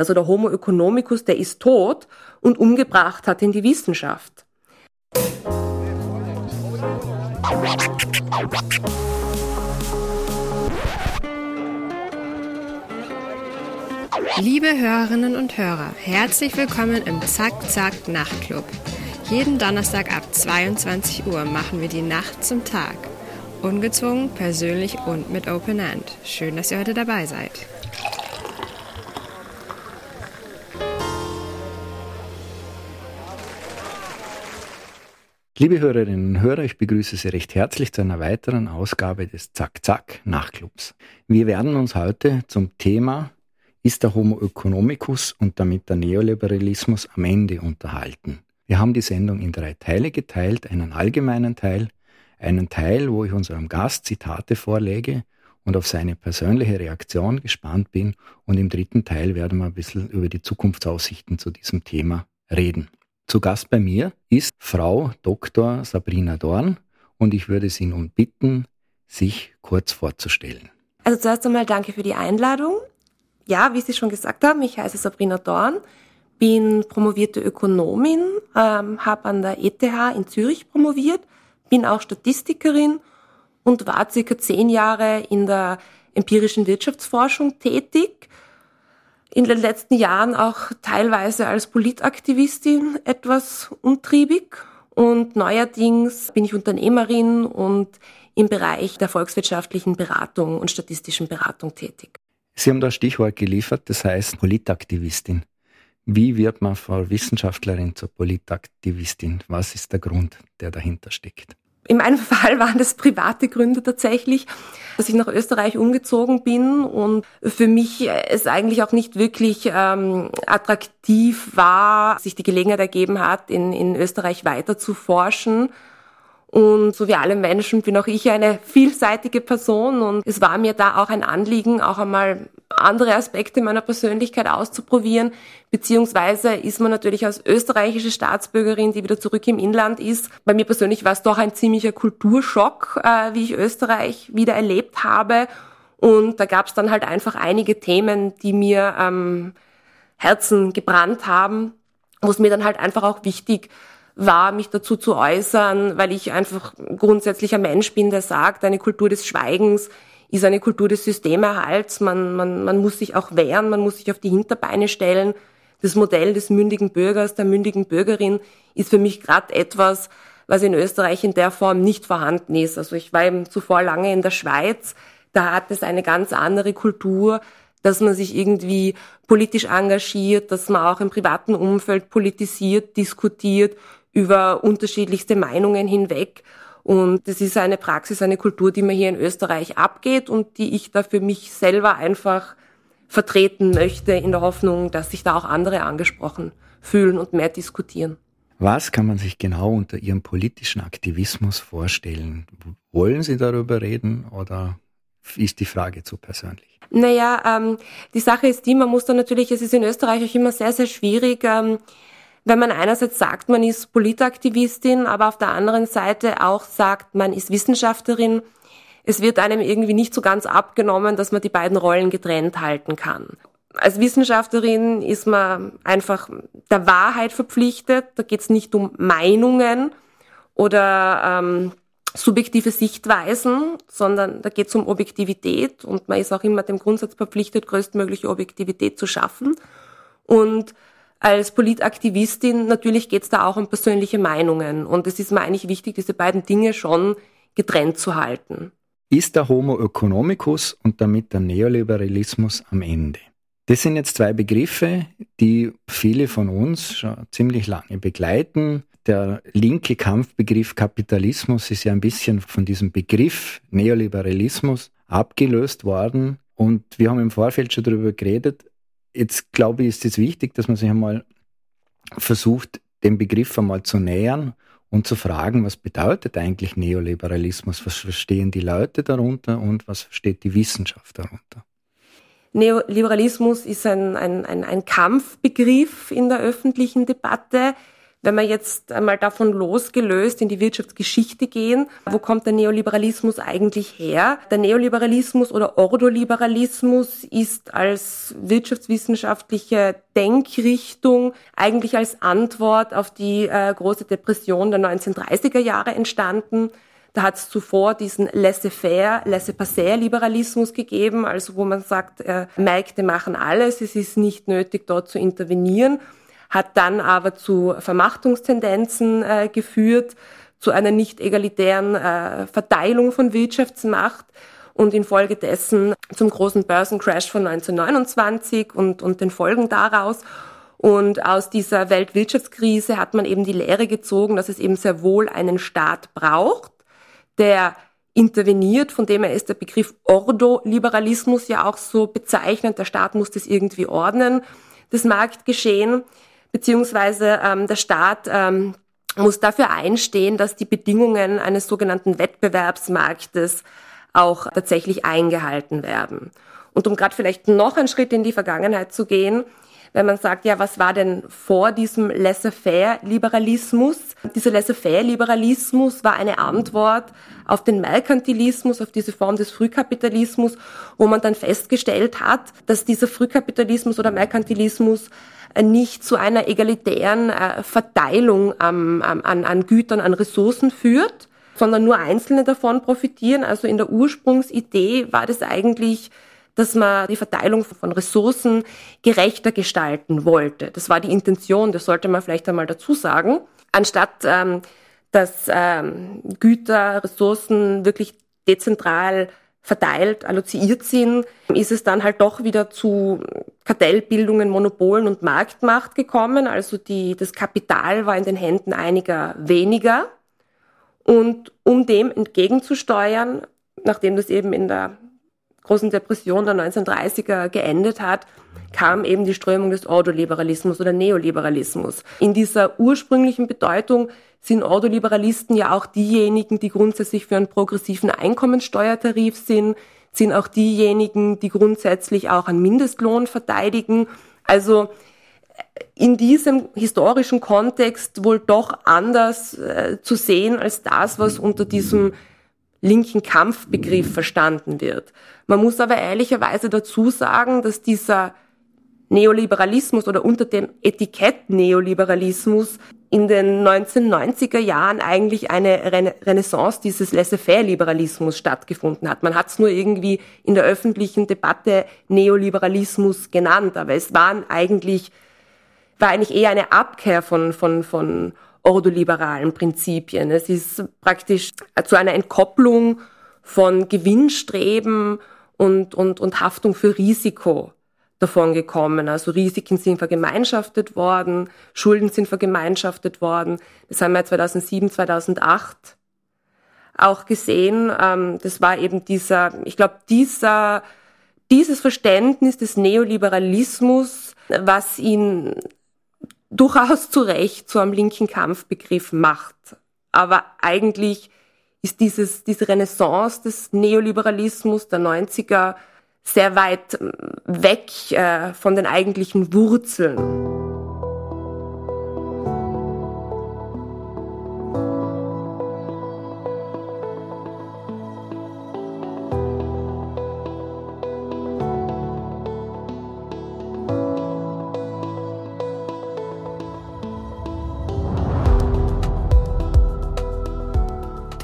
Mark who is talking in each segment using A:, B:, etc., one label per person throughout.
A: Also der Homo economicus, der ist tot und umgebracht hat in die Wissenschaft.
B: Liebe Hörerinnen und Hörer, herzlich willkommen im Zack Zack Nachtclub. Jeden Donnerstag ab 22 Uhr machen wir die Nacht zum Tag. Ungezwungen, persönlich und mit Open End. Schön, dass ihr heute dabei seid.
C: Liebe Hörerinnen und Hörer, ich begrüße Sie recht herzlich zu einer weiteren Ausgabe des Zack Zack Nachtclubs. Wir werden uns heute zum Thema Ist der Homo economicus und damit der Neoliberalismus am Ende unterhalten. Wir haben die Sendung in drei Teile geteilt, einen allgemeinen Teil, einen Teil, wo ich unserem Gast Zitate vorlege und auf seine persönliche Reaktion gespannt bin und im dritten Teil werden wir ein bisschen über die Zukunftsaussichten zu diesem Thema reden. Zu Gast bei mir ist Frau Dr. Sabrina Dorn und ich würde Sie nun bitten, sich kurz vorzustellen.
A: Also zuerst einmal danke für die Einladung. Ja, wie Sie schon gesagt haben, ich heiße Sabrina Dorn, bin promovierte Ökonomin, ähm, habe an der ETH in Zürich promoviert, bin auch Statistikerin und war circa zehn Jahre in der empirischen Wirtschaftsforschung tätig in den letzten Jahren auch teilweise als Politaktivistin etwas untriebig und neuerdings bin ich Unternehmerin und im Bereich der volkswirtschaftlichen Beratung und statistischen Beratung tätig.
C: Sie haben das Stichwort geliefert, das heißt Politaktivistin. Wie wird man von Wissenschaftlerin zur Politaktivistin? Was ist der Grund, der dahinter steckt?
A: In meinem Fall waren das private Gründe tatsächlich, dass ich nach Österreich umgezogen bin und für mich es eigentlich auch nicht wirklich ähm, attraktiv war, sich die Gelegenheit ergeben hat, in, in Österreich weiter zu forschen. Und so wie alle Menschen bin auch ich eine vielseitige Person und es war mir da auch ein Anliegen, auch einmal andere Aspekte meiner Persönlichkeit auszuprobieren, beziehungsweise ist man natürlich als österreichische Staatsbürgerin, die wieder zurück im Inland ist. Bei mir persönlich war es doch ein ziemlicher Kulturschock, äh, wie ich Österreich wieder erlebt habe. Und da gab es dann halt einfach einige Themen, die mir am Herzen gebrannt haben, wo es mir dann halt einfach auch wichtig war, mich dazu zu äußern, weil ich einfach grundsätzlich ein Mensch bin, der sagt, eine Kultur des Schweigens ist eine Kultur des Systemerhalts. Man, man, man muss sich auch wehren, man muss sich auf die Hinterbeine stellen. Das Modell des mündigen Bürgers, der mündigen Bürgerin ist für mich gerade etwas, was in Österreich in der Form nicht vorhanden ist. Also ich war eben zuvor lange in der Schweiz, da hat es eine ganz andere Kultur, dass man sich irgendwie politisch engagiert, dass man auch im privaten Umfeld politisiert, diskutiert über unterschiedlichste Meinungen hinweg. Und das ist eine Praxis, eine Kultur, die mir hier in Österreich abgeht und die ich da für mich selber einfach vertreten möchte, in der Hoffnung, dass sich da auch andere angesprochen fühlen und mehr diskutieren.
C: Was kann man sich genau unter Ihrem politischen Aktivismus vorstellen? Wollen Sie darüber reden oder ist die Frage zu persönlich?
A: Naja, ähm, die Sache ist die, man muss da natürlich, es ist in Österreich auch immer sehr, sehr schwierig, ähm, wenn man einerseits sagt, man ist Politaktivistin, aber auf der anderen Seite auch sagt, man ist Wissenschaftlerin, es wird einem irgendwie nicht so ganz abgenommen, dass man die beiden Rollen getrennt halten kann. Als Wissenschaftlerin ist man einfach der Wahrheit verpflichtet. Da geht es nicht um Meinungen oder ähm, subjektive Sichtweisen, sondern da geht es um Objektivität und man ist auch immer dem Grundsatz verpflichtet, größtmögliche Objektivität zu schaffen. Und als Politaktivistin natürlich geht es da auch um persönliche Meinungen. Und es ist mir eigentlich wichtig, diese beiden Dinge schon getrennt zu halten.
C: Ist der Homo economicus und damit der Neoliberalismus am Ende? Das sind jetzt zwei Begriffe, die viele von uns schon ziemlich lange begleiten. Der linke Kampfbegriff Kapitalismus ist ja ein bisschen von diesem Begriff Neoliberalismus abgelöst worden. Und wir haben im Vorfeld schon darüber geredet, jetzt glaube ich, ist es wichtig, dass man sich einmal versucht, den Begriff einmal zu nähern und zu fragen, was bedeutet eigentlich Neoliberalismus? Was verstehen die Leute darunter und was versteht die Wissenschaft darunter?
A: Neoliberalismus ist ein, ein, ein, ein Kampfbegriff in der öffentlichen Debatte, Wenn wir jetzt einmal davon losgelöst in die Wirtschaftsgeschichte gehen, wo kommt der Neoliberalismus eigentlich her? Der Neoliberalismus oder Ordoliberalismus ist als wirtschaftswissenschaftliche Denkrichtung eigentlich als Antwort auf die äh, große Depression der 1930er Jahre entstanden. Da hat es zuvor diesen laissez-faire, laissez-passer-Liberalismus gegeben, also wo man sagt, äh, Märkte machen alles, es ist nicht nötig, dort zu intervenieren hat dann aber zu Vermachtungstendenzen äh, geführt, zu einer nicht egalitären äh, Verteilung von Wirtschaftsmacht und infolgedessen zum großen Börsencrash von 1929 und, und den Folgen daraus. Und aus dieser Weltwirtschaftskrise hat man eben die Lehre gezogen, dass es eben sehr wohl einen Staat braucht, der interveniert, von dem her ist der Begriff Ordoliberalismus ja auch so bezeichnend. Der Staat muss das irgendwie ordnen, das Marktgeschehen beziehungsweise ähm, der Staat ähm, muss dafür einstehen, dass die Bedingungen eines sogenannten Wettbewerbsmarktes auch tatsächlich eingehalten werden. Und um gerade vielleicht noch einen Schritt in die Vergangenheit zu gehen, wenn man sagt, ja, was war denn vor diesem Laissez-faire-Liberalismus? Dieser Laissez-faire-Liberalismus war eine Antwort auf den Merkantilismus, auf diese Form des Frühkapitalismus, wo man dann festgestellt hat, dass dieser Frühkapitalismus oder Merkantilismus nicht zu einer egalitären äh, Verteilung an, an Gütern, an Ressourcen führt, sondern nur Einzelne davon profitieren. Also in der Ursprungsidee war das eigentlich dass man die Verteilung von Ressourcen gerechter gestalten wollte. Das war die Intention, das sollte man vielleicht einmal dazu sagen. Anstatt ähm, dass ähm, Güter, Ressourcen wirklich dezentral verteilt, alloziert sind, ist es dann halt doch wieder zu Kartellbildungen, Monopolen und Marktmacht gekommen. Also die, das Kapital war in den Händen einiger weniger. Und um dem entgegenzusteuern, nachdem das eben in der großen Depression der 1930er geendet hat, kam eben die Strömung des Ordoliberalismus oder Neoliberalismus. In dieser ursprünglichen Bedeutung sind Ordoliberalisten ja auch diejenigen, die grundsätzlich für einen progressiven Einkommensteuertarif sind, sind auch diejenigen, die grundsätzlich auch einen Mindestlohn verteidigen. Also in diesem historischen Kontext wohl doch anders äh, zu sehen als das, was unter diesem linken Kampfbegriff verstanden wird. Man muss aber ehrlicherweise dazu sagen, dass dieser Neoliberalismus oder unter dem Etikett Neoliberalismus in den 1990er Jahren eigentlich eine Renaissance dieses Laissez-faire-Liberalismus stattgefunden hat. Man hat es nur irgendwie in der öffentlichen Debatte Neoliberalismus genannt, aber es waren eigentlich, war eigentlich eher eine Abkehr von, von, von ordoliberalen Prinzipien. Es ist praktisch zu einer Entkopplung von Gewinnstreben und, und, und Haftung für Risiko davon gekommen. Also Risiken sind vergemeinschaftet worden, Schulden sind vergemeinschaftet worden. Das haben wir 2007, 2008 auch gesehen. Ähm, das war eben dieser, ich glaube, dieser, dieses Verständnis des Neoliberalismus, was ihn durchaus zu Recht zu einem linken Kampfbegriff macht. Aber eigentlich ist dieses, diese Renaissance des Neoliberalismus der 90er sehr weit weg äh, von den eigentlichen Wurzeln.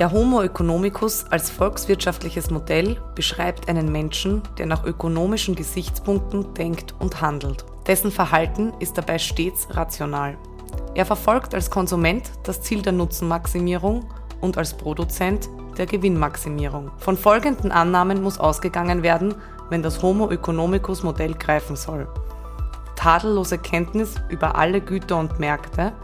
D: Der Homo economicus als volkswirtschaftliches Modell beschreibt einen Menschen, der nach ökonomischen Gesichtspunkten denkt und handelt. Dessen Verhalten ist dabei stets rational. Er verfolgt als Konsument das Ziel der Nutzenmaximierung und als Produzent der Gewinnmaximierung. Von folgenden Annahmen muss ausgegangen werden, wenn das Homo economicus Modell greifen soll. Tadellose Kenntnis über alle Güter und Märkte,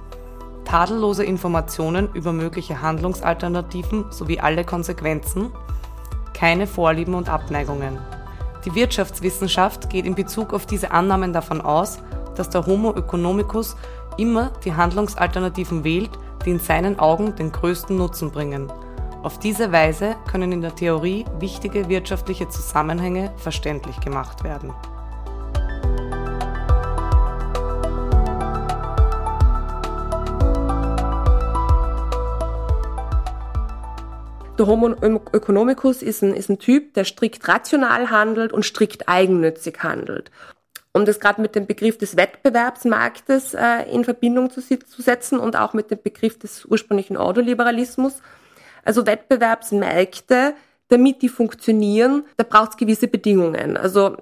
D: tadellose Informationen über mögliche Handlungsalternativen sowie alle Konsequenzen, keine Vorlieben und Abneigungen. Die Wirtschaftswissenschaft geht in Bezug auf diese Annahmen davon aus, dass der Homo economicus immer die Handlungsalternativen wählt, die in seinen Augen den größten Nutzen bringen. Auf diese Weise können in der Theorie wichtige wirtschaftliche Zusammenhänge verständlich gemacht werden.
A: Der Homo economicus ist ein, ist ein Typ, der strikt rational handelt und strikt eigennützig handelt. Um das gerade mit dem Begriff des Wettbewerbsmarktes äh, in Verbindung zu, zu setzen und auch mit dem Begriff des ursprünglichen Ordoliberalismus. Also Wettbewerbsmärkte, damit die funktionieren, da braucht es gewisse Bedingungen. Also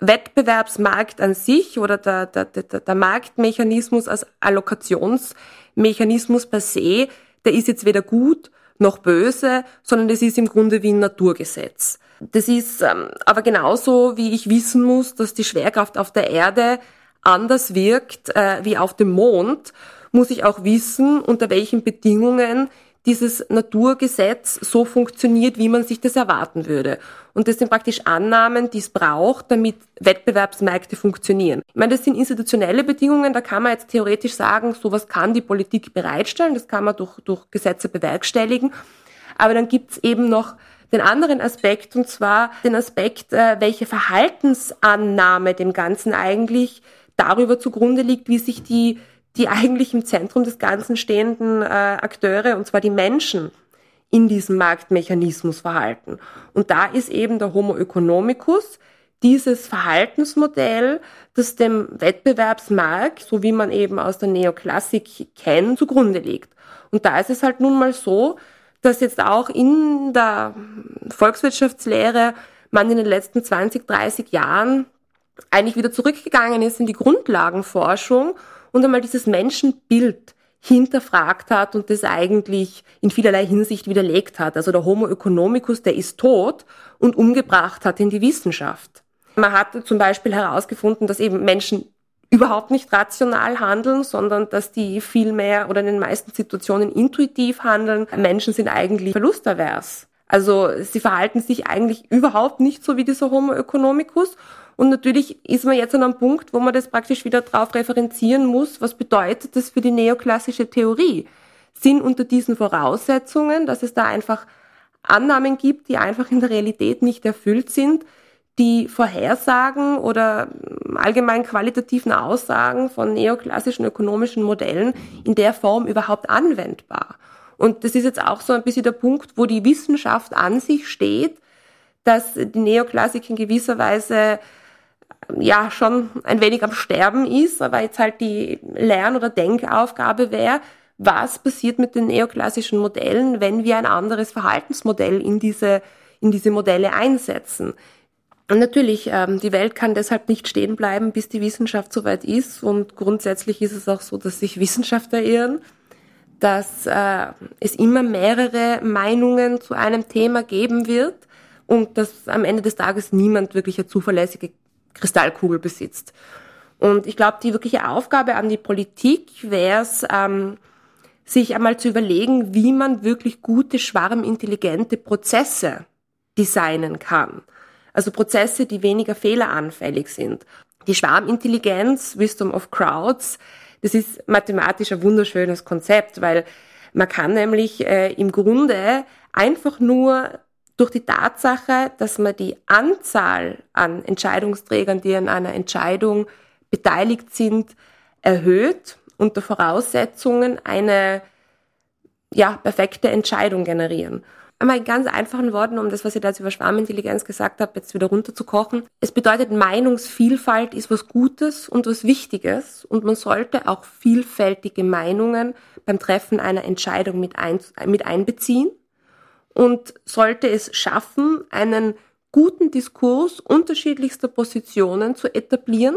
A: Wettbewerbsmarkt an sich oder der, der, der, der Marktmechanismus als Allokationsmechanismus per se, der ist jetzt weder gut noch böse, sondern das ist im Grunde wie ein Naturgesetz. Das ist ähm, aber genauso, wie ich wissen muss, dass die Schwerkraft auf der Erde anders wirkt äh, wie auf dem Mond, muss ich auch wissen, unter welchen Bedingungen dieses Naturgesetz so funktioniert, wie man sich das erwarten würde. Und das sind praktisch Annahmen, die es braucht, damit Wettbewerbsmärkte funktionieren. Ich meine, das sind institutionelle Bedingungen, da kann man jetzt theoretisch sagen, sowas kann die Politik bereitstellen, das kann man durch, durch Gesetze bewerkstelligen. Aber dann gibt's eben noch den anderen Aspekt, und zwar den Aspekt, äh, welche Verhaltensannahme dem Ganzen eigentlich darüber zugrunde liegt, wie sich die die eigentlich im Zentrum des Ganzen stehenden äh, Akteure, und zwar die Menschen, in diesem Marktmechanismus verhalten. Und da ist eben der Homo economicus dieses Verhaltensmodell, das dem Wettbewerbsmarkt, so wie man eben aus der Neoklassik kennt, zugrunde liegt. Und da ist es halt nun mal so, dass jetzt auch in der Volkswirtschaftslehre man in den letzten 20, 30 Jahren eigentlich wieder zurückgegangen ist in die Grundlagenforschung und einmal dieses Menschenbild hinterfragt hat und das eigentlich in vielerlei Hinsicht widerlegt hat. Also der Homo economicus, der ist tot und umgebracht hat in die Wissenschaft. Man hat zum Beispiel herausgefunden, dass eben Menschen überhaupt nicht rational handeln, sondern dass die viel mehr oder in den meisten Situationen intuitiv handeln. Menschen sind eigentlich verlustavers. Also sie verhalten sich eigentlich überhaupt nicht so wie dieser Homo economicus und natürlich ist man jetzt an einem Punkt, wo man das praktisch wieder drauf referenzieren muss. Was bedeutet das für die neoklassische Theorie? Sind unter diesen Voraussetzungen, dass es da einfach Annahmen gibt, die einfach in der Realität nicht erfüllt sind, die Vorhersagen oder allgemein qualitativen Aussagen von neoklassischen ökonomischen Modellen in der Form überhaupt anwendbar? Und das ist jetzt auch so ein bisschen der Punkt, wo die Wissenschaft an sich steht, dass die Neoklassik in gewisser Weise ja schon ein wenig am Sterben ist, aber jetzt halt die Lern- oder Denkaufgabe wäre, was passiert mit den neoklassischen Modellen, wenn wir ein anderes Verhaltensmodell in diese, in diese Modelle einsetzen. Und natürlich, ähm, die Welt kann deshalb nicht stehen bleiben, bis die Wissenschaft soweit ist. Und grundsätzlich ist es auch so, dass sich Wissenschaftler irren, dass äh, es immer mehrere Meinungen zu einem Thema geben wird und dass am Ende des Tages niemand wirklich eine zuverlässige Kristallkugel besitzt. Und ich glaube, die wirkliche Aufgabe an die Politik wäre es, ähm, sich einmal zu überlegen, wie man wirklich gute, schwarmintelligente Prozesse designen kann. Also Prozesse, die weniger fehleranfällig sind. Die Schwarmintelligenz, Wisdom of Crowds, das ist mathematisch ein wunderschönes Konzept, weil man kann nämlich äh, im Grunde einfach nur durch die Tatsache, dass man die Anzahl an Entscheidungsträgern, die an einer Entscheidung beteiligt sind, erhöht, unter Voraussetzungen eine ja, perfekte Entscheidung generieren. Einmal in ganz einfachen Worten, um das, was ich da jetzt über Schwarmintelligenz gesagt habe, jetzt wieder runterzukochen. Es bedeutet, Meinungsvielfalt ist was Gutes und was Wichtiges und man sollte auch vielfältige Meinungen beim Treffen einer Entscheidung mit, ein, mit einbeziehen und sollte es schaffen, einen guten Diskurs unterschiedlichster Positionen zu etablieren.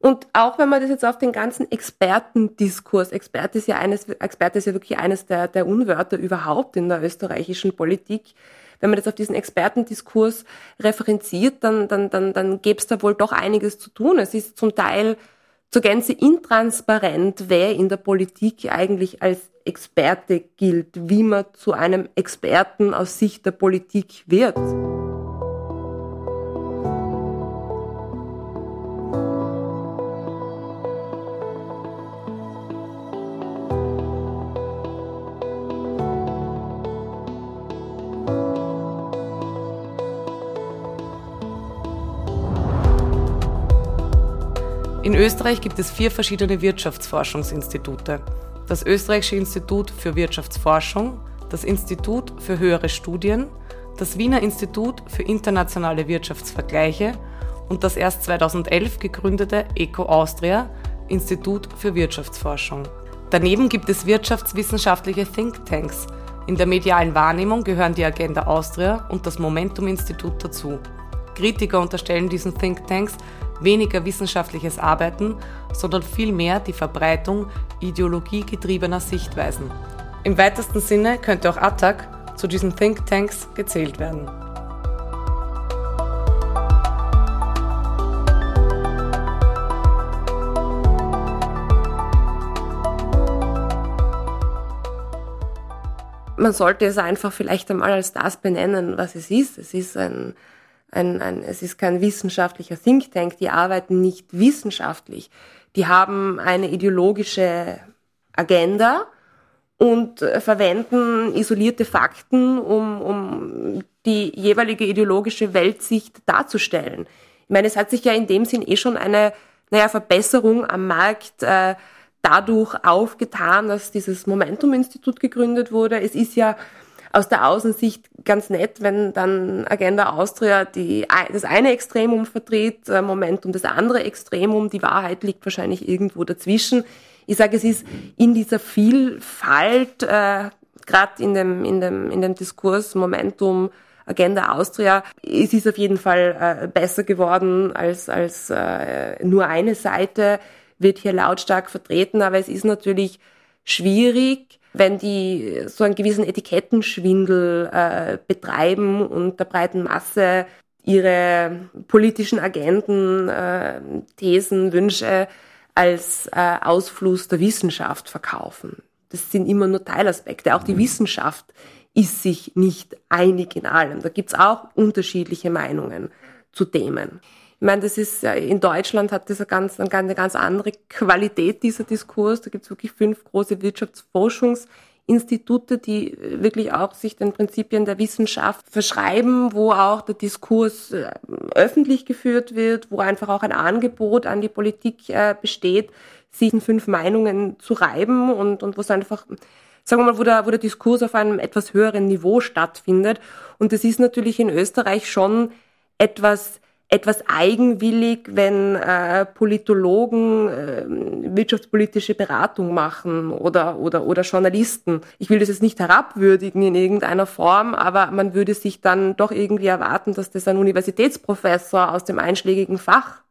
A: Und auch wenn man das jetzt auf den ganzen Expertendiskurs, Experte ist ja eines, Experte ist ja wirklich eines der, der Unwörter überhaupt in der österreichischen Politik. Wenn man das auf diesen Expertendiskurs referenziert, dann, dann, dann, dann gäbe es da wohl doch einiges zu tun. Es ist zum Teil zur Gänze intransparent, wer in der Politik eigentlich als Experte gilt, wie man zu einem Experten aus Sicht der Politik wird.
D: In Österreich gibt es vier verschiedene Wirtschaftsforschungsinstitute das Österreichische Institut für Wirtschaftsforschung, das Institut für höhere Studien, das Wiener Institut für internationale Wirtschaftsvergleiche und das erst 2011 gegründete ECO Austria, Institut für Wirtschaftsforschung. Daneben gibt es wirtschaftswissenschaftliche Thinktanks. In der medialen Wahrnehmung gehören die Agenda Austria und das Momentum Institut dazu. Kritiker unterstellen diesen Thinktanks weniger wissenschaftliches Arbeiten, sondern vielmehr die Verbreitung ideologiegetriebener Sichtweisen. Im weitesten Sinne könnte auch ATTAC zu diesen Thinktanks gezählt werden.
A: Man sollte es einfach vielleicht einmal als das benennen, was es ist. Es ist ein ein, ein, es ist kein wissenschaftlicher Think Tank, die arbeiten nicht wissenschaftlich. Die haben eine ideologische Agenda und äh, verwenden isolierte Fakten, um, um die jeweilige ideologische Weltsicht darzustellen. Ich meine, es hat sich ja in dem Sinn eh schon eine naja, Verbesserung am Markt äh, dadurch aufgetan, dass dieses Momentum-Institut gegründet wurde. Es ist ja aus der Außensicht ganz nett, wenn dann Agenda Austria die, das eine Extremum vertritt, äh, Momentum das andere Extremum. Die Wahrheit liegt wahrscheinlich irgendwo dazwischen. Ich sage, es ist in dieser Vielfalt, äh, gerade in dem, in, dem, in dem Diskurs Momentum, Agenda Austria, es ist auf jeden Fall äh, besser geworden als, als äh, nur eine Seite, wird hier lautstark vertreten, aber es ist natürlich schwierig, wenn die so einen gewissen Etikettenschwindel äh, betreiben und der breiten Masse ihre politischen Agenten, äh, Thesen, Wünsche als äh, Ausfluss der Wissenschaft verkaufen. Das sind immer nur Teilaspekte. Auch die mhm. Wissenschaft ist sich nicht einig in allem. Da gibt's auch unterschiedliche Meinungen zu Themen. Ich meine, das ist in Deutschland hat das eine ganz, eine ganz andere Qualität, dieser Diskurs. Da gibt es wirklich fünf große Wirtschaftsforschungsinstitute, die wirklich auch sich den Prinzipien der Wissenschaft verschreiben, wo auch der Diskurs äh, öffentlich geführt wird, wo einfach auch ein Angebot an die Politik äh, besteht, sich in fünf Meinungen zu reiben und, und wo es einfach sagen wir mal, wo der, wo der Diskurs auf einem etwas höheren Niveau stattfindet. Und das ist natürlich in Österreich schon etwas etwas eigenwillig, wenn äh, Politologen äh, wirtschaftspolitische Beratung machen oder, oder, oder Journalisten. Ich will das jetzt nicht herabwürdigen in irgendeiner Form, aber man würde sich dann doch irgendwie erwarten, dass das ein Universitätsprofessor aus dem einschlägigen Fach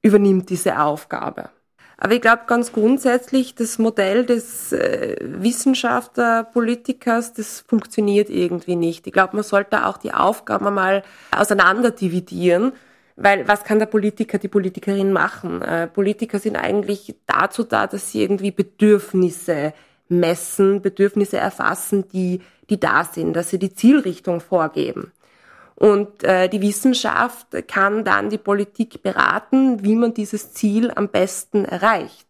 A: übernimmt, diese Aufgabe. Aber ich glaube ganz grundsätzlich, das Modell des äh, Wissenschaftler-Politikers, das funktioniert irgendwie nicht. Ich glaube, man sollte auch die Aufgaben mal auseinander dividieren. Weil was kann der Politiker, die Politikerin machen? Äh, Politiker sind eigentlich dazu da, dass sie irgendwie Bedürfnisse messen, Bedürfnisse erfassen, die, die da sind, dass sie die Zielrichtung vorgeben. Und äh, die Wissenschaft kann dann die Politik beraten, wie man dieses Ziel am besten erreicht.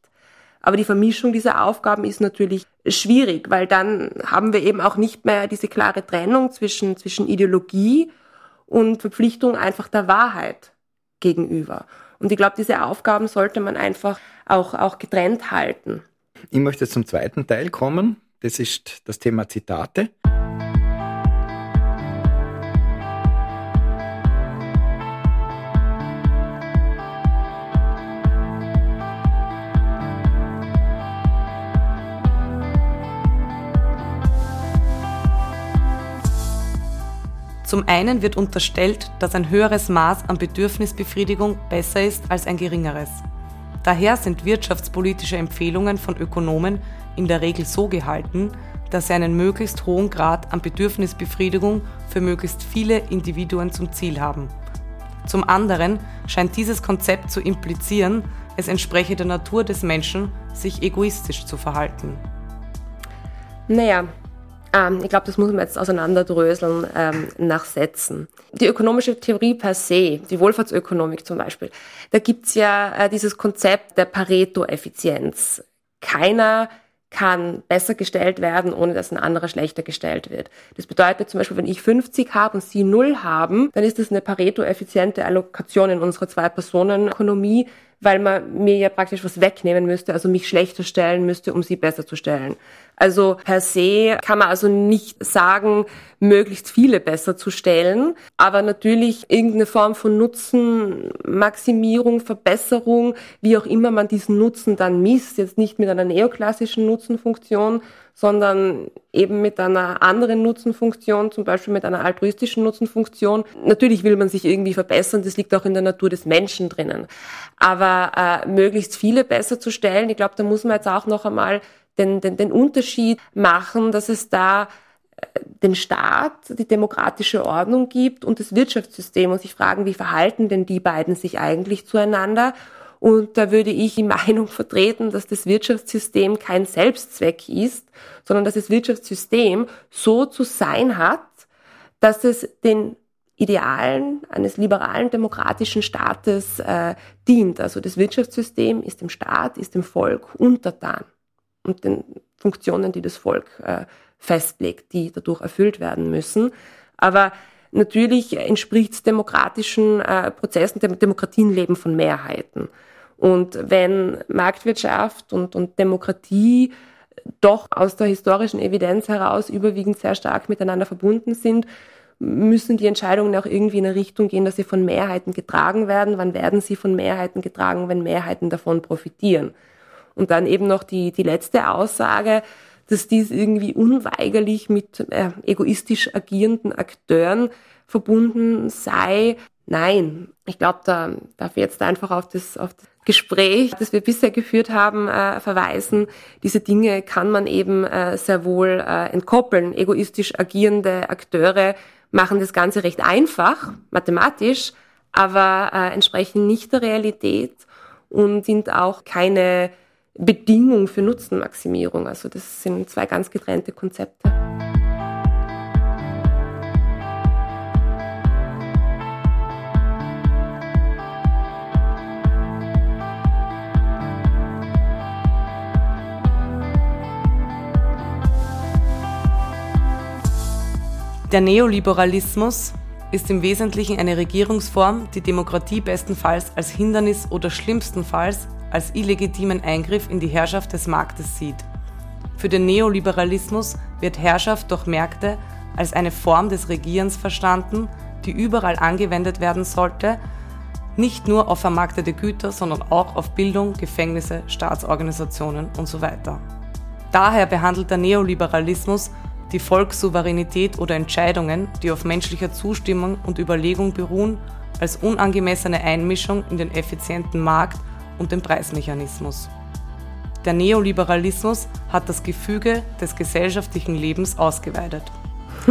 A: Aber die Vermischung dieser Aufgaben ist natürlich schwierig, weil dann haben wir eben auch nicht mehr diese klare Trennung zwischen, zwischen Ideologie und Verpflichtung einfach der Wahrheit gegenüber. Und ich glaube, diese Aufgaben sollte man einfach auch, auch getrennt halten.
C: Ich möchte zum zweiten Teil kommen. Das ist das Thema Zitate.
D: Zum einen wird unterstellt, dass ein höheres Maß an Bedürfnisbefriedigung besser ist als ein geringeres. Daher sind wirtschaftspolitische Empfehlungen von Ökonomen in der Regel so gehalten, dass sie einen möglichst hohen Grad an Bedürfnisbefriedigung für möglichst viele Individuen zum Ziel haben. Zum anderen scheint dieses Konzept zu implizieren, es entspreche der Natur des Menschen, sich egoistisch zu verhalten.
A: Naja, ähm, ich glaube, das muss man jetzt auseinanderdröseln ähm, nach Sätzen. Die ökonomische Theorie per se, die Wohlfahrtsökonomik zum Beispiel, da gibt's ja äh, dieses Konzept der Pareto-Effizienz. Keiner kann besser gestellt werden, ohne dass ein anderer schlechter gestellt wird. Das bedeutet zum Beispiel, wenn ich 50 habe und Sie 0 haben, dann ist das eine Pareto-effiziente Allokation in unserer Zwei-Personen-Ökonomie, weil man mir ja praktisch was wegnehmen müsste, also mich schlechter stellen müsste, um Sie besser zu stellen. Also per se kann man also nicht sagen, möglichst viele besser zu stellen, aber natürlich irgendeine Form von Nutzen, Maximierung, Verbesserung, wie auch immer man diesen Nutzen dann misst, jetzt nicht mit einer neoklassischen Nutzenfunktion, sondern eben mit einer anderen Nutzenfunktion, zum Beispiel mit einer altruistischen Nutzenfunktion. Natürlich will man sich irgendwie verbessern, das liegt auch in der Natur des Menschen drinnen. Aber äh, möglichst viele besser zu stellen, ich glaube, da muss man jetzt auch noch einmal den, den, den Unterschied machen, dass es da äh, den Staat, die demokratische Ordnung gibt und das Wirtschaftssystem und sich fragen, wie verhalten denn die beiden sich eigentlich zueinander? Und da würde ich die Meinung vertreten, dass das Wirtschaftssystem kein Selbstzweck ist, sondern dass das Wirtschaftssystem so zu sein hat, dass es den Idealen eines liberalen demokratischen Staates äh, dient. Also das Wirtschaftssystem ist dem Staat, ist dem Volk untertan und den Funktionen, die das Volk äh, festlegt, die dadurch erfüllt werden müssen. Aber natürlich entspricht demokratischen äh, Prozessen, Dem Demokratien leben von Mehrheiten. Und wenn Marktwirtschaft und, und Demokratie doch aus der historischen Evidenz heraus überwiegend sehr stark miteinander verbunden sind, müssen die Entscheidungen auch irgendwie in eine Richtung gehen, dass sie von Mehrheiten getragen werden. Wann werden sie von Mehrheiten getragen, wenn Mehrheiten davon profitieren? Und dann eben noch die, die letzte Aussage, dass dies irgendwie unweigerlich mit äh, egoistisch agierenden Akteuren verbunden sei. Nein, ich glaube, da darf ich jetzt einfach auf das, auf das Gespräch, das wir bisher geführt haben, äh, verweisen. Diese Dinge kann man eben äh, sehr wohl äh, entkoppeln. Egoistisch agierende Akteure machen das Ganze recht einfach, mathematisch, aber äh, entsprechen nicht der Realität und sind auch keine Bedingung für Nutzenmaximierung. Also das sind zwei ganz getrennte Konzepte.
D: Der Neoliberalismus ist im Wesentlichen eine Regierungsform, die Demokratie bestenfalls als Hindernis oder schlimmstenfalls als illegitimen Eingriff in die Herrschaft des Marktes sieht. Für den Neoliberalismus wird Herrschaft durch Märkte als eine Form des Regierens verstanden, die überall angewendet werden sollte, nicht nur auf vermarktete Güter, sondern auch auf Bildung, Gefängnisse, Staatsorganisationen usw. So Daher behandelt der Neoliberalismus die Volkssouveränität oder Entscheidungen, die auf menschlicher Zustimmung und Überlegung beruhen, als unangemessene Einmischung in den effizienten Markt und den Preismechanismus. Der Neoliberalismus hat das Gefüge des gesellschaftlichen Lebens ausgeweitet.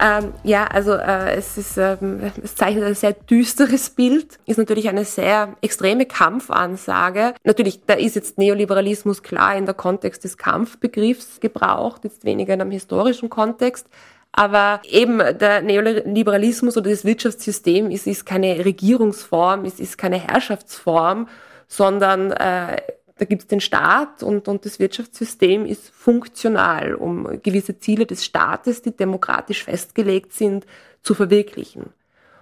A: ähm, ja, also äh, es, ist, ähm, es zeichnet ein sehr düsteres Bild, ist natürlich eine sehr extreme Kampfansage. Natürlich, da ist jetzt Neoliberalismus klar in der Kontext des Kampfbegriffs gebraucht, jetzt weniger in einem historischen Kontext. Aber eben der Neoliberalismus oder das Wirtschaftssystem ist, ist keine Regierungsform, es ist keine Herrschaftsform, sondern äh, da gibt es den Staat und, und das Wirtschaftssystem ist funktional, um gewisse Ziele des Staates, die demokratisch festgelegt sind, zu verwirklichen.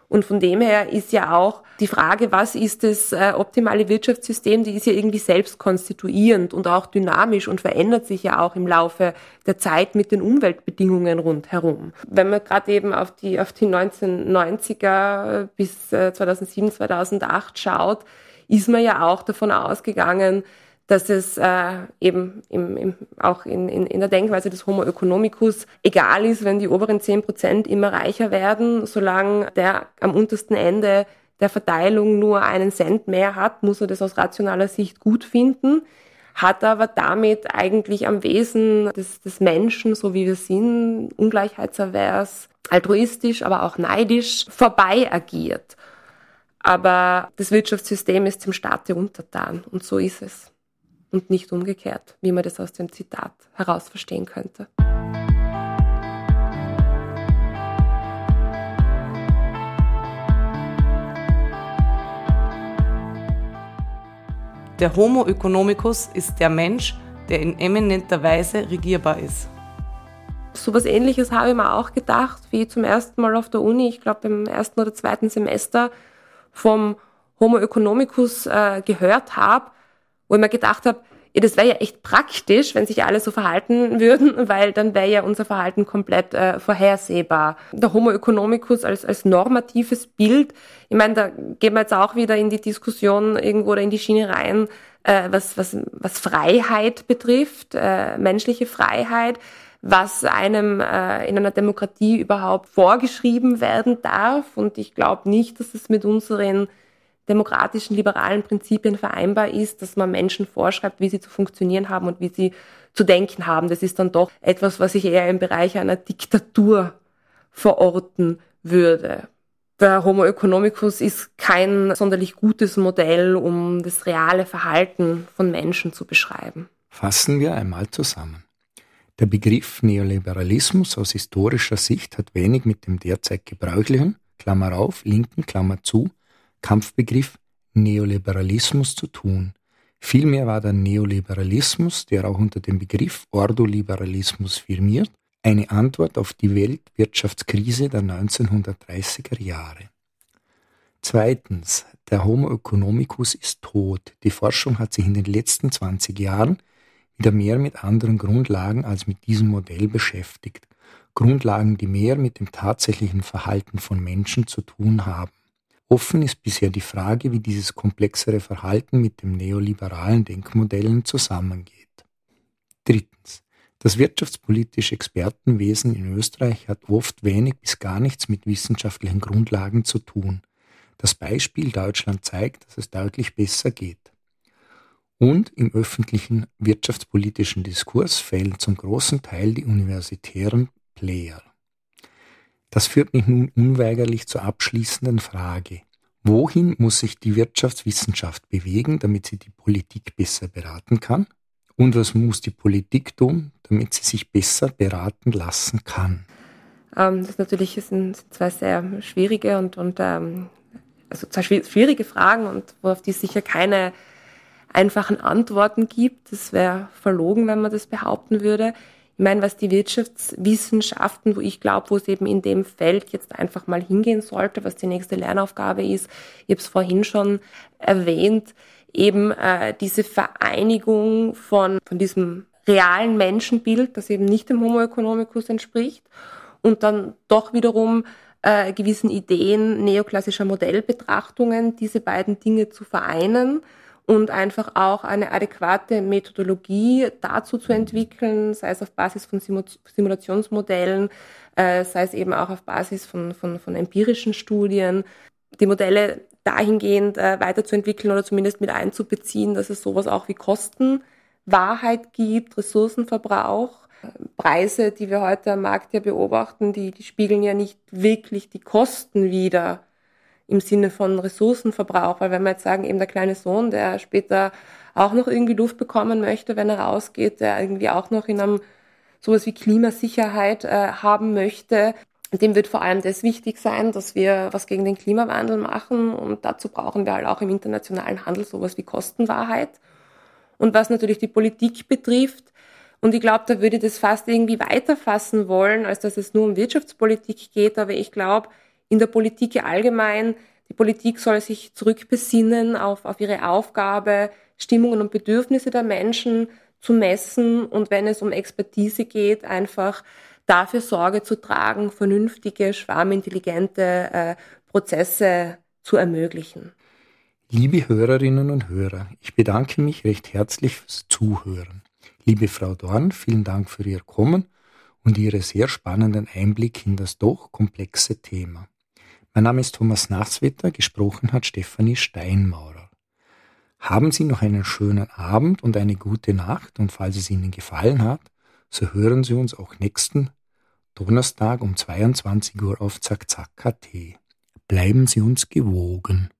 A: Und von dem her ist ja auch die Frage, was ist das äh, optimale Wirtschaftssystem, die ist ja irgendwie selbst konstituierend und auch dynamisch und verändert sich ja auch im Laufe der Zeit mit den Umweltbedingungen rundherum. Wenn man gerade eben auf die, auf die 1990er bis äh, 2007, 2008 schaut, ist man ja auch davon ausgegangen, dass es äh, eben im, im, auch in, in, in der Denkweise des Homo economicus egal ist, wenn die oberen zehn Prozent immer reicher werden, solange der am untersten Ende der Verteilung nur einen Cent mehr hat, muss er das aus rationaler Sicht gut finden, hat aber damit eigentlich am Wesen des, des Menschen, so wie wir sind, ungleichheitsavers, altruistisch, aber auch neidisch, vorbei agiert. Aber das Wirtschaftssystem ist dem Staate untertan und so ist es und nicht umgekehrt, wie man das aus dem Zitat heraus verstehen könnte.
D: Der Homo economicus ist der Mensch, der in eminenter Weise regierbar ist.
A: So was ähnliches habe ich mir auch gedacht, wie zum ersten Mal auf der Uni, ich glaube im ersten oder zweiten Semester vom Homo economicus äh, gehört habe wo ich mir gedacht habe, ja, das wäre ja echt praktisch, wenn sich alle so verhalten würden, weil dann wäre ja unser Verhalten komplett äh, vorhersehbar. Der Homo economicus als, als normatives Bild, ich meine, da gehen wir jetzt auch wieder in die Diskussion irgendwo oder in die Schiene rein, äh, was, was, was Freiheit betrifft, äh, menschliche Freiheit was einem äh, in einer Demokratie überhaupt vorgeschrieben werden darf. Und ich glaube nicht, dass es mit unseren demokratischen, liberalen Prinzipien vereinbar ist, dass man Menschen vorschreibt, wie sie zu funktionieren haben und wie sie zu denken haben. Das ist dann doch etwas, was ich eher im Bereich einer Diktatur verorten würde. Der Homo economicus ist kein sonderlich gutes Modell, um das reale Verhalten von Menschen zu beschreiben.
C: Fassen wir einmal zusammen. Der Begriff Neoliberalismus aus historischer Sicht hat wenig mit dem derzeit gebräuchlichen, Klammer auf, linken, Klammer zu, Kampfbegriff Neoliberalismus zu tun. Vielmehr war der Neoliberalismus, der auch unter dem Begriff Ordoliberalismus firmiert, eine Antwort auf die Weltwirtschaftskrise der 1930er Jahre. Zweitens, der Homo economicus ist tot. Die Forschung hat sich in den letzten 20 Jahren wieder mehr mit anderen Grundlagen als mit diesem Modell beschäftigt. Grundlagen, die mehr mit dem tatsächlichen Verhalten von Menschen zu tun haben. Offen ist bisher die Frage, wie dieses komplexere Verhalten mit dem neoliberalen Denkmodellen zusammengeht. Drittens. Das wirtschaftspolitische Expertenwesen in Österreich hat oft wenig bis gar nichts mit wissenschaftlichen Grundlagen zu tun. Das Beispiel Deutschland zeigt, dass es deutlich besser geht. Und im öffentlichen wirtschaftspolitischen Diskurs fehlen zum großen Teil die universitären Player. Das führt mich nun unweigerlich zur abschließenden Frage. Wohin muss sich die Wirtschaftswissenschaft bewegen, damit sie die Politik besser beraten kann? Und was muss die Politik tun, damit sie sich besser beraten lassen kann?
A: Ähm, das natürlich sind zwei sehr schwierige und, und ähm, also zwei schwierige Fragen und worauf die sicher keine einfachen Antworten gibt. Das wäre verlogen, wenn man das behaupten würde. Ich meine, was die Wirtschaftswissenschaften, wo ich glaube, wo es eben in dem Feld jetzt einfach mal hingehen sollte, was die nächste Lernaufgabe ist, ich habe es vorhin schon erwähnt, eben äh, diese Vereinigung von, von diesem realen Menschenbild, das eben nicht dem Homo economicus entspricht, und dann doch wiederum äh, gewissen Ideen neoklassischer Modellbetrachtungen, diese beiden Dinge zu vereinen und einfach auch eine adäquate Methodologie dazu zu entwickeln, sei es auf Basis von Simulationsmodellen, äh, sei es eben auch auf Basis von, von, von empirischen Studien, die Modelle dahingehend äh, weiterzuentwickeln oder zumindest mit einzubeziehen, dass es sowas auch wie Kostenwahrheit gibt, Ressourcenverbrauch. Preise, die wir heute am Markt ja beobachten, die, die spiegeln ja nicht wirklich die Kosten wider, im Sinne von Ressourcenverbrauch, weil wenn wir jetzt sagen, eben der kleine Sohn, der später auch noch irgendwie Luft bekommen möchte, wenn er rausgeht, der irgendwie auch noch in einem sowas wie Klimasicherheit äh, haben möchte, dem wird vor allem das wichtig sein, dass wir was gegen den Klimawandel machen und dazu brauchen wir halt auch im internationalen Handel sowas wie Kostenwahrheit. Und was natürlich die Politik betrifft, und ich glaube, da würde ich das fast irgendwie weiterfassen wollen, als dass es nur um Wirtschaftspolitik geht, aber ich glaube, in der Politik allgemein. Die Politik soll sich zurückbesinnen auf, auf ihre Aufgabe, Stimmungen und Bedürfnisse der Menschen zu messen und wenn es um Expertise geht, einfach dafür Sorge zu tragen, vernünftige, schwarmintelligente äh, Prozesse zu ermöglichen.
C: Liebe Hörerinnen und Hörer, ich bedanke mich recht herzlich fürs Zuhören. Liebe Frau Dorn, vielen Dank für Ihr Kommen und Ihre sehr spannenden Einblick in das doch komplexe Thema. Mein Name ist Thomas Nasswetter, gesprochen hat Stefanie Steinmaurer. Haben Sie noch einen schönen Abend und eine gute Nacht und falls es Ihnen gefallen hat, so hören Sie uns auch nächsten Donnerstag um 22 Uhr auf Zack Zack KT. Bleiben Sie uns gewogen.